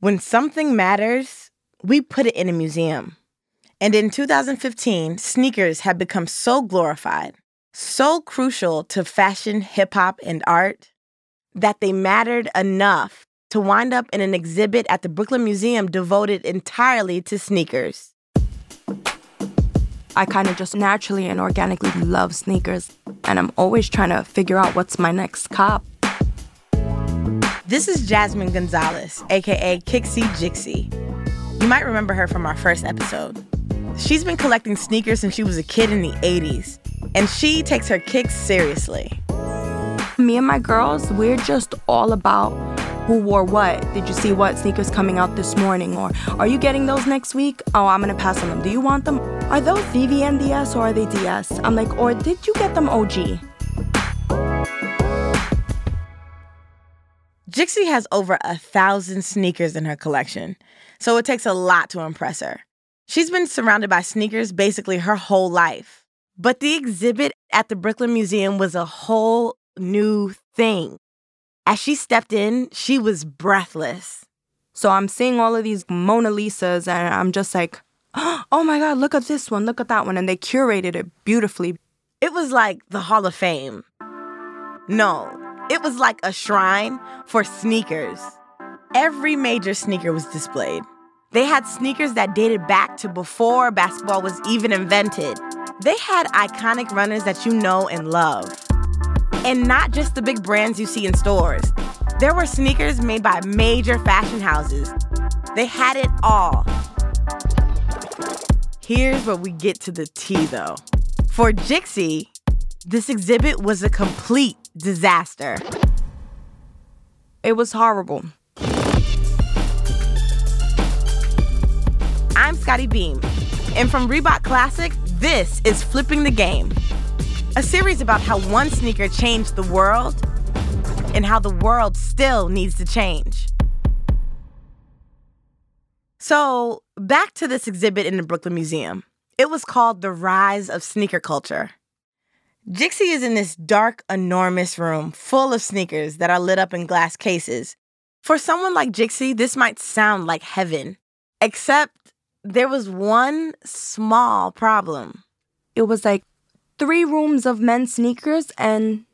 When something matters, we put it in a museum. And in 2015, sneakers had become so glorified, so crucial to fashion, hip hop, and art, that they mattered enough to wind up in an exhibit at the Brooklyn Museum devoted entirely to sneakers. I kind of just naturally and organically love sneakers, and I'm always trying to figure out what's my next cop. This is Jasmine Gonzalez, aka Kixie Jixie. You might remember her from our first episode. She's been collecting sneakers since she was a kid in the 80s, and she takes her kicks seriously. Me and my girls, we're just all about who wore what. Did you see what sneakers coming out this morning? Or are you getting those next week? Oh, I'm gonna pass on them. Do you want them? Are those VVNDS or are they DS? I'm like, or did you get them OG? Jixie has over a thousand sneakers in her collection, so it takes a lot to impress her. She's been surrounded by sneakers basically her whole life. But the exhibit at the Brooklyn Museum was a whole new thing. As she stepped in, she was breathless. So I'm seeing all of these Mona Lisas and I'm just like, oh my God, look at this one, look at that one. And they curated it beautifully. It was like the Hall of Fame. No, it was like a shrine for sneakers. Every major sneaker was displayed. They had sneakers that dated back to before basketball was even invented. They had iconic runners that you know and love. And not just the big brands you see in stores. There were sneakers made by major fashion houses. They had it all. Here's where we get to the tea, though. For Jixie, this exhibit was a complete disaster. It was horrible. I'm Scotty Beam, and from Reebok Classic, this is Flipping the Game, a series about how one sneaker changed the world and how the world still needs to change. So, back to this exhibit in the Brooklyn Museum. It was called The Rise of Sneaker Culture. Jixie is in this dark, enormous room full of sneakers that are lit up in glass cases. For someone like Jixie, this might sound like heaven, except there was one small problem. It was like three rooms of men's sneakers and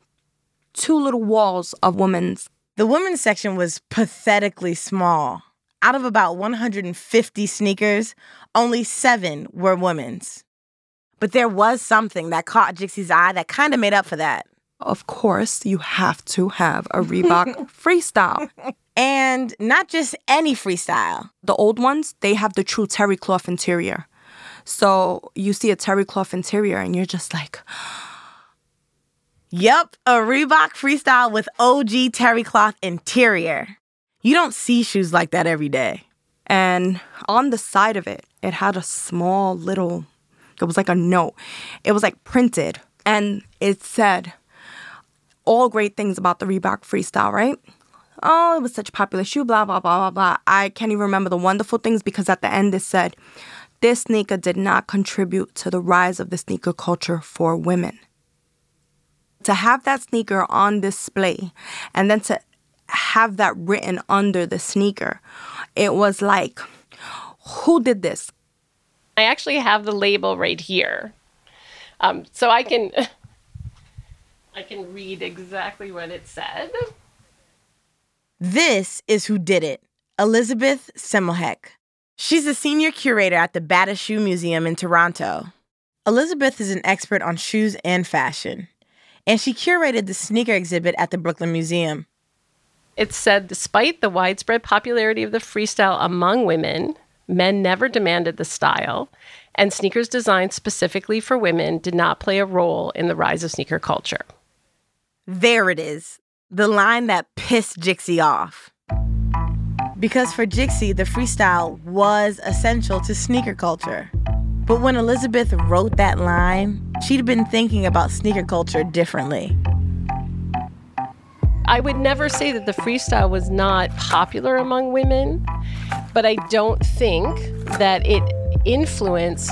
two little walls of women's. The women's section was pathetically small. Out of about 150 sneakers, only seven were women's. But there was something that caught Jixie's eye that kind of made up for that. Of course, you have to have a Reebok freestyle. And not just any freestyle. The old ones, they have the true terry cloth interior. So you see a terry cloth interior and you're just like, Yep, a Reebok freestyle with OG terry cloth interior. You don't see shoes like that every day. And on the side of it, it had a small little it was like a note. It was like printed and it said all great things about the Reebok Freestyle, right? Oh, it was such a popular shoe, blah, blah, blah, blah, blah. I can't even remember the wonderful things because at the end it said, this sneaker did not contribute to the rise of the sneaker culture for women. To have that sneaker on display and then to have that written under the sneaker, it was like, who did this? I actually have the label right here. Um, so I can I can read exactly what it said. This is who did it. Elizabeth Semmelhack. She's a senior curator at the Bata Shoe Museum in Toronto. Elizabeth is an expert on shoes and fashion, and she curated the sneaker exhibit at the Brooklyn Museum. It said despite the widespread popularity of the freestyle among women, Men never demanded the style, and sneakers designed specifically for women did not play a role in the rise of sneaker culture. There it is, the line that pissed Jixie off. Because for Jixie, the freestyle was essential to sneaker culture. But when Elizabeth wrote that line, she'd been thinking about sneaker culture differently. I would never say that the freestyle was not popular among women, but I don't think that it influenced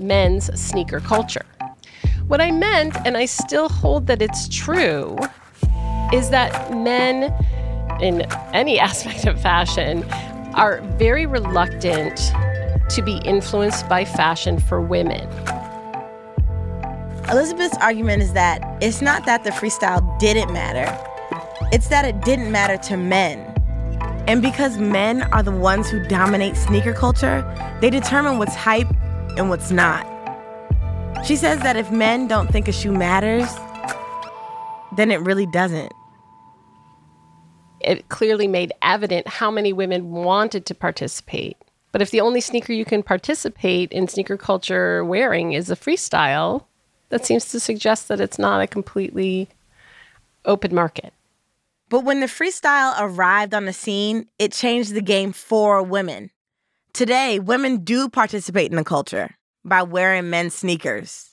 men's sneaker culture. What I meant, and I still hold that it's true, is that men in any aspect of fashion are very reluctant to be influenced by fashion for women. Elizabeth's argument is that it's not that the freestyle didn't matter, it's that it didn't matter to men. And because men are the ones who dominate sneaker culture, they determine what's hype and what's not. She says that if men don't think a shoe matters, then it really doesn't. It clearly made evident how many women wanted to participate. But if the only sneaker you can participate in sneaker culture wearing is a freestyle, that seems to suggest that it's not a completely open market. But when the freestyle arrived on the scene, it changed the game for women. Today, women do participate in the culture by wearing men's sneakers.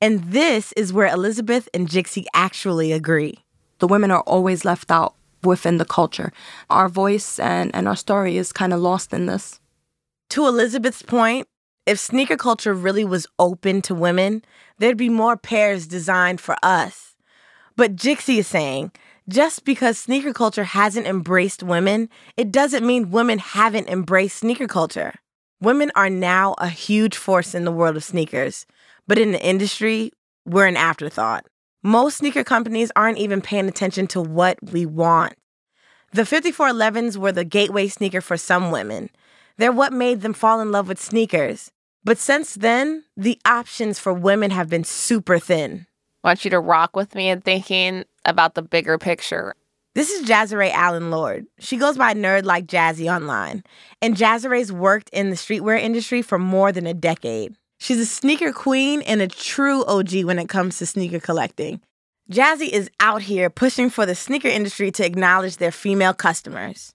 And this is where Elizabeth and Jixie actually agree. The women are always left out within the culture. Our voice and, and our story is kind of lost in this. To Elizabeth's point, if sneaker culture really was open to women, there'd be more pairs designed for us. But Jixie is saying just because sneaker culture hasn't embraced women, it doesn't mean women haven't embraced sneaker culture. Women are now a huge force in the world of sneakers, but in the industry, we're an afterthought. Most sneaker companies aren't even paying attention to what we want. The 5411s were the gateway sneaker for some women. They're what made them fall in love with sneakers. But since then, the options for women have been super thin. I want you to rock with me in thinking about the bigger picture. This is Jazerai Allen Lord. She goes by Nerd Like Jazzy online. And Jazerai's worked in the streetwear industry for more than a decade. She's a sneaker queen and a true OG when it comes to sneaker collecting. Jazzy is out here pushing for the sneaker industry to acknowledge their female customers.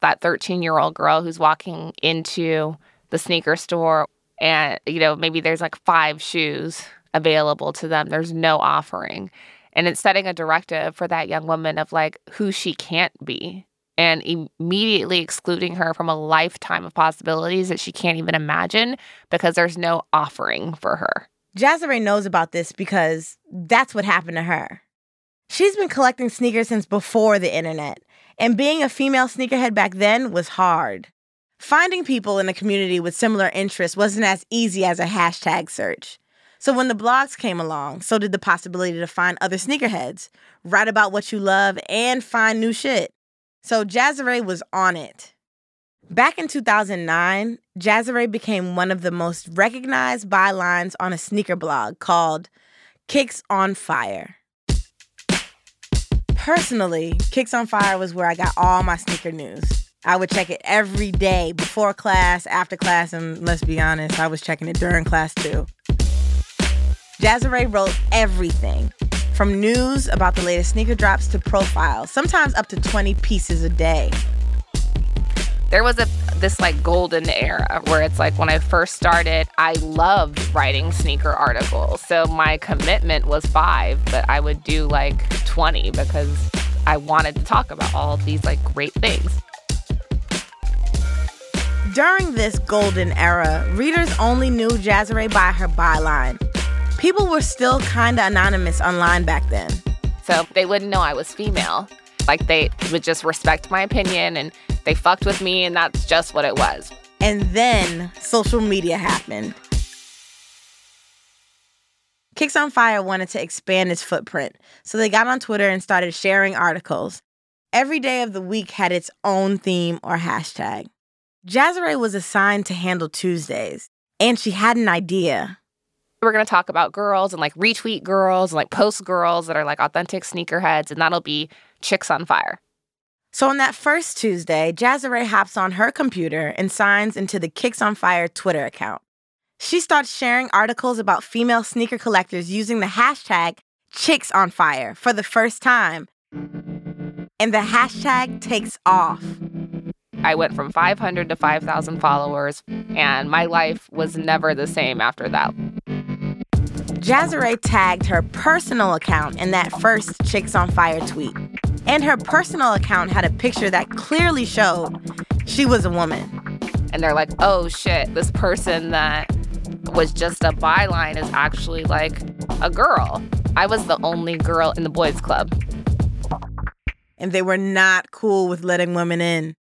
That 13 year old girl who's walking into the sneaker store and, you know, maybe there's like five shoes available to them, there's no offering. And it's setting a directive for that young woman of like who she can't be and immediately excluding her from a lifetime of possibilities that she can't even imagine because there's no offering for her. Jazerai knows about this because that's what happened to her. She's been collecting sneakers since before the internet, and being a female sneakerhead back then was hard. Finding people in the community with similar interests wasn't as easy as a hashtag search. So when the blogs came along, so did the possibility to find other sneakerheads, write about what you love, and find new shit. So Jazerai was on it. Back in 2009, Jazerai became one of the most recognized bylines on a sneaker blog called Kicks on Fire. Personally, Kicks on Fire was where I got all my sneaker news. I would check it every day before class, after class, and let's be honest, I was checking it during class too. Jazerai wrote everything from news about the latest sneaker drops to profiles, sometimes up to 20 pieces a day. There was a this like golden era where it's like when I first started, I loved writing sneaker articles. So my commitment was 5, but I would do like 20 because I wanted to talk about all these like great things. During this golden era, readers only knew Jazerai by her byline, people were still kind of anonymous online back then. So they wouldn't know I was female. Like they would just respect my opinion and they fucked with me, and that's just what it was. And then social media happened. Kicks on Fire wanted to expand its footprint, so they got on Twitter and started sharing articles. Every day of the week had its own theme or hashtag. Jazerai was assigned to handle Tuesdays, and she had an idea we're going to talk about girls and like retweet girls and like post girls that are like authentic sneakerheads, and that'll be Chicks on Fire. So on that first Tuesday, Jazerai hops on her computer and signs into the Kicks on Fire Twitter account. She starts sharing articles about female sneaker collectors using the hashtag Chicks on Fire for the first time. And the hashtag takes off. I went from 500 to 5,000 followers, and my life was never the same after that. Jazerai tagged her personal account in that first Chicks on Fire tweet. And her personal account had a picture that clearly showed she was a woman. And they're like, oh shit, this person that was just a byline is actually like a girl. I was the only girl in the boys' club. And they were not cool with letting women in.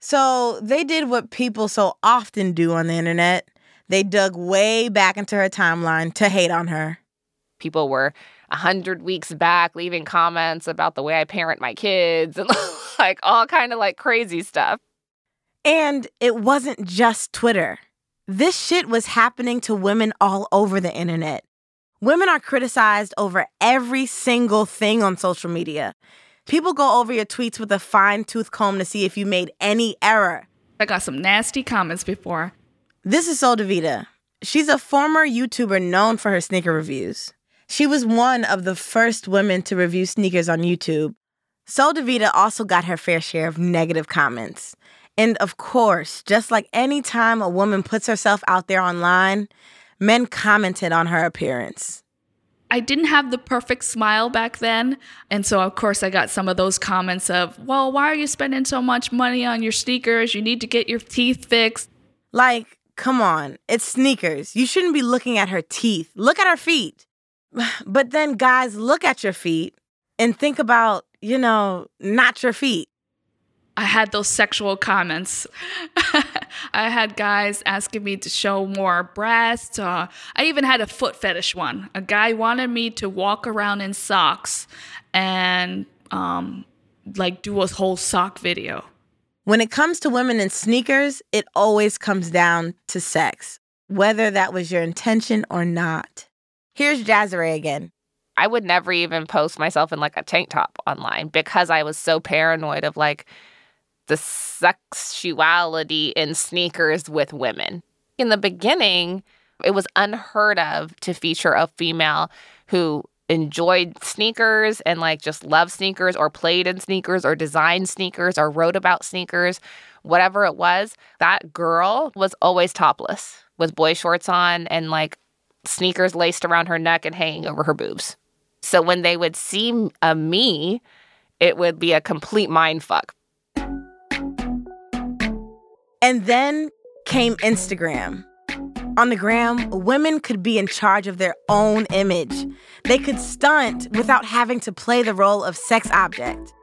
So they did what people so often do on the internet. They dug way back into her timeline to hate on her. People were a hundred weeks back leaving comments about the way I parent my kids and like all kind of like crazy stuff. And it wasn't just Twitter. This shit was happening to women all over the internet. Women are criticized over every single thing on social media. People go over your tweets with a fine tooth comb to see if you made any error. I got some nasty comments before. This is Sol Davita. She's a former YouTuber known for her sneaker reviews. She was one of the first women to review sneakers on YouTube. Sol Davita also got her fair share of negative comments. And of course, just like any time a woman puts herself out there online, men commented on her appearance. I didn't have the perfect smile back then. And so, of course, I got some of those comments of, well, why are you spending so much money on your sneakers? You need to get your teeth fixed. Like, come on, it's sneakers. You shouldn't be looking at her teeth. Look at her feet. But then, guys, look at your feet and think about, you know, not your feet. I had those sexual comments. I had guys asking me to show more breasts. Uh, I even had a foot fetish one. A guy wanted me to walk around in socks and um, like do a whole sock video. When it comes to women in sneakers, it always comes down to sex, whether that was your intention or not. Here's Jazerai again. I would never even post myself in like a tank top online because I was so paranoid of like, the sexuality in sneakers with women. In the beginning, it was unheard of to feature a female who enjoyed sneakers and like just loved sneakers or played in sneakers or designed sneakers or wrote about sneakers, whatever it was. That girl was always topless with boy shorts on and like sneakers laced around her neck and hanging over her boobs. So when they would see a me, it would be a complete mind fuck and then came Instagram. On the gram, women could be in charge of their own image. They could stunt without having to play the role of sex object.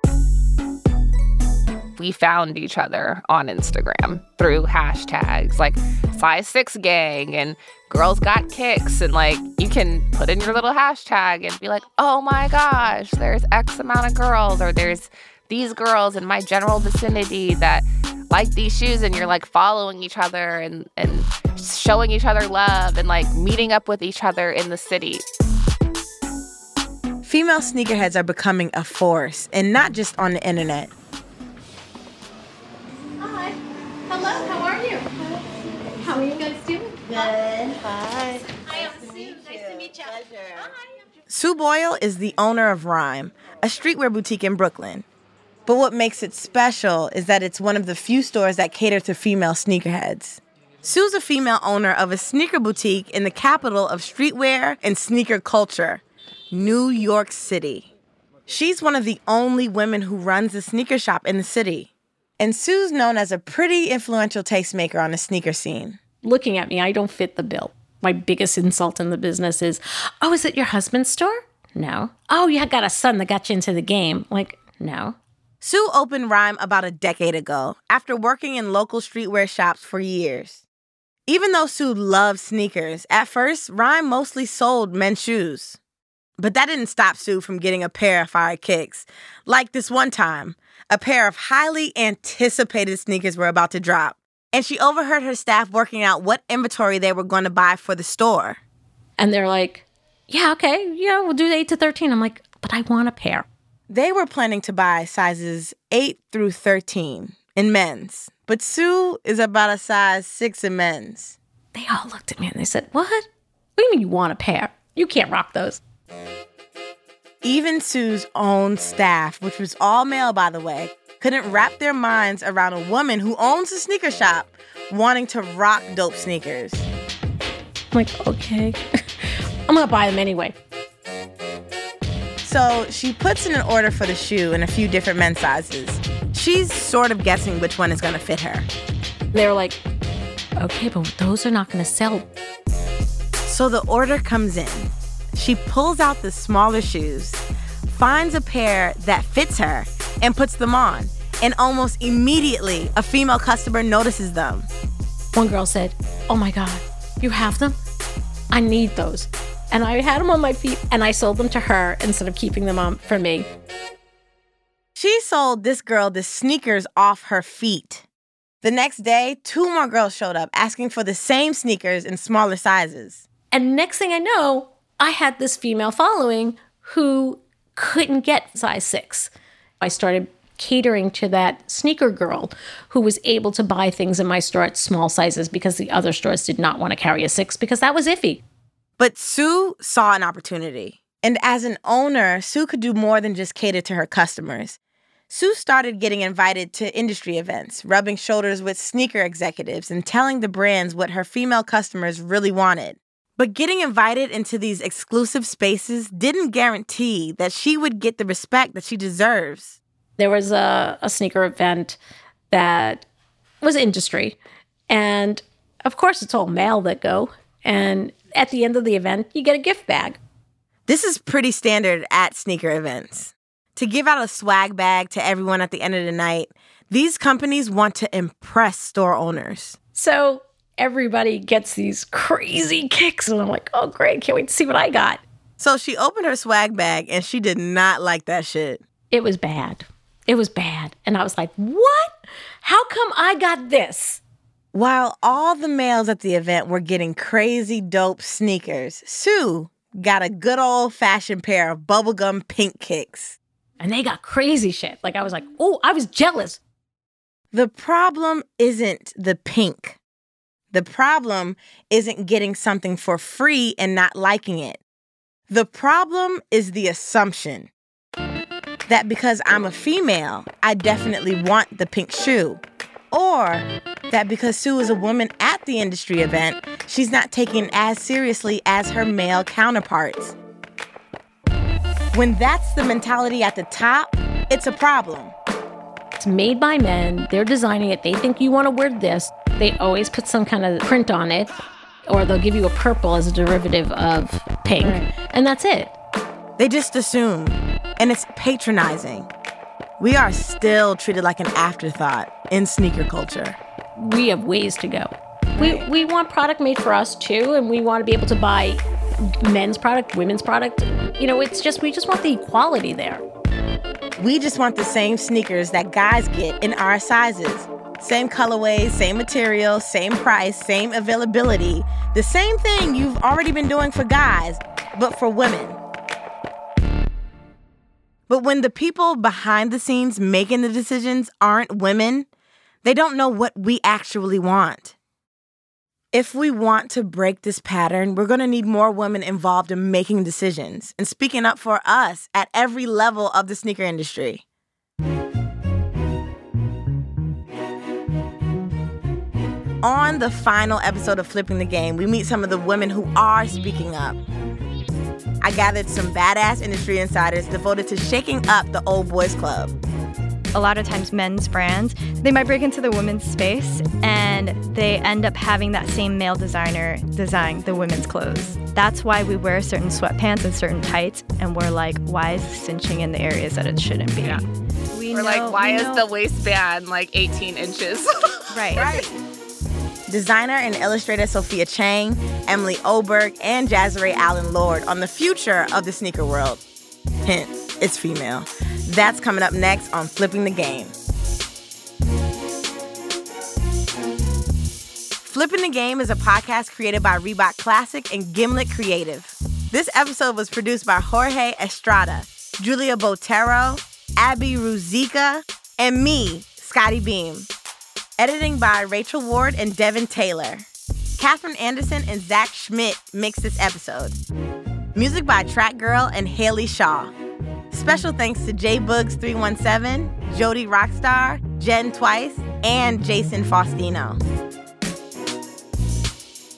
We found each other on Instagram through hashtags like size six gang and girls got kicks. And like you can put in your little hashtag and be like, oh my gosh, there's X amount of girls, or there's these girls in my general vicinity that like these shoes and you're like following each other and, and showing each other love and like meeting up with each other in the city. Female sneakerheads are becoming a force and not just on the internet. Hi. Hello, how are you? How are you guys doing? Good. Hi. Hi, I'm Sue. Nice to meet you. Pleasure. Hi. Sue Boyle is the owner of Rime, a streetwear boutique in Brooklyn. But what makes it special is that it's one of the few stores that cater to female sneakerheads. Sue's a female owner of a sneaker boutique in the capital of streetwear and sneaker culture, New York City. She's one of the only women who runs a sneaker shop in the city. And Sue's known as a pretty influential tastemaker on the sneaker scene. Looking at me, I don't fit the bill. My biggest insult in the business is, oh, is it your husband's store? No. Oh, you got a son that got you into the game. Like, no. Sue opened Rime about a decade ago after working in local streetwear shops for years. Even though Sue loved sneakers, at first, Rime mostly sold men's shoes. But that didn't stop Sue from getting a pair of fire kicks. Like this one time, a pair of highly anticipated sneakers were about to drop, and she overheard her staff working out what inventory they were going to buy for the store. And they're like, yeah, okay, yeah, we'll do the 8 to 13. I'm like, but I want a pair. They were planning to buy sizes 8 through 13 in men's, but Sue is about a size 6 in men's. They all looked at me and they said, What? What do you mean you want a pair? You can't rock those. Even Sue's own staff, which was all male by the way, couldn't wrap their minds around a woman who owns a sneaker shop wanting to rock dope sneakers. I'm like, okay. I'm gonna buy them anyway. So she puts in an order for the shoe in a few different men's sizes. She's sort of guessing which one is going to fit her. They're like, okay, but those are not going to sell. So the order comes in. She pulls out the smaller shoes, finds a pair that fits her, and puts them on. and almost immediately, a female customer notices them. One girl said, Oh my God, you have them? I need those. And I had them on my feet and I sold them to her instead of keeping them on for me. She sold this girl the sneakers off her feet. The next day, two more girls showed up asking for the same sneakers in smaller sizes. And next thing I know, I had this female following who couldn't get size six. I started catering to that sneaker girl who was able to buy things in my store at small sizes because the other stores did not want to carry a six because that was iffy. But Sue saw an opportunity. And as an owner, Sue could do more than just cater to her customers. Sue started getting invited to industry events, rubbing shoulders with sneaker executives and telling the brands what her female customers really wanted. But getting invited into these exclusive spaces didn't guarantee that she would get the respect that she deserves. There was a, a sneaker event that was industry. And of course, it's all male that go. And at the end of the event, you get a gift bag. This is pretty standard at sneaker events. To give out a swag bag to everyone at the end of the night, these companies want to impress store owners. So everybody gets these crazy kicks. And I'm like, oh, great. Can't wait to see what I got. So she opened her swag bag and she did not like that shit. It was bad. It was bad. And I was like, what? How come I got this? While all the males at the event were getting crazy dope sneakers, Sue got a good old fashioned pair of bubblegum pink kicks. And they got crazy shit. Like I was like, oh, I was jealous. The problem isn't the pink. The problem isn't getting something for free and not liking it. The problem is the assumption that because I'm a female, I definitely want the pink shoe. Or that because Sue is a woman at the industry event, she's not taken as seriously as her male counterparts. When that's the mentality at the top, it's a problem. It's made by men. They're designing it. They think you want to wear this. They always put some kind of print on it, or they'll give you a purple as a derivative of pink, and that's it. They just assume, and it's patronizing. We are still treated like an afterthought in sneaker culture. We have ways to go. We, we want product made for us too, and we want to be able to buy men's product, women's product. You know, it's just, we just want the equality there. We just want the same sneakers that guys get in our sizes. Same colorways, same material, same price, same availability. The same thing you've already been doing for guys, but for women. But when the people behind the scenes making the decisions aren't women, they don't know what we actually want. If we want to break this pattern, we're going to need more women involved in making decisions and speaking up for us at every level of the sneaker industry. On the final episode of Flipping the Game, we meet some of the women who are speaking up. I gathered some badass industry insiders devoted to shaking up the old boys club. A lot of times, men's brands, they might break into the women's space and they end up having that same male designer design the women's clothes. That's why we wear certain sweatpants and certain tights, and we're like, why is it cinching in the areas that it shouldn't be? Yeah. We are know, like, why we is know- the waistband like 18 inches? right? Right. Designer and illustrator Sophia Chang, Emily Oberg, and Jazerai Allen Lord on the future of the sneaker world. Hint, it's female. That's coming up next on Flipping the Game. Flipping the Game is a podcast created by Reebok Classic and Gimlet Creative. This episode was produced by Jorge Estrada, Julia Botero, Abby Ruzicka, and me, Scotty Beam. Editing by Rachel Ward and Devin Taylor. Catherine Anderson and Zach Schmidt mixed this episode. Music by Track Girl and Haley Shaw. Special thanks to J Bugs 317, Jody Rockstar, Jen Twice, and Jason Faustino.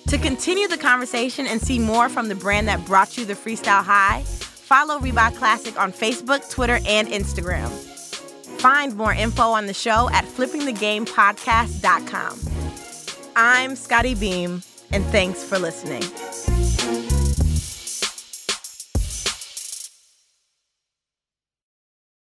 To continue the conversation and see more from the brand that brought you the freestyle high, follow Reebok Classic on Facebook, Twitter, and Instagram. Find more info on the show at flippingthegamepodcast.com. I'm Scotty Beam, and thanks for listening.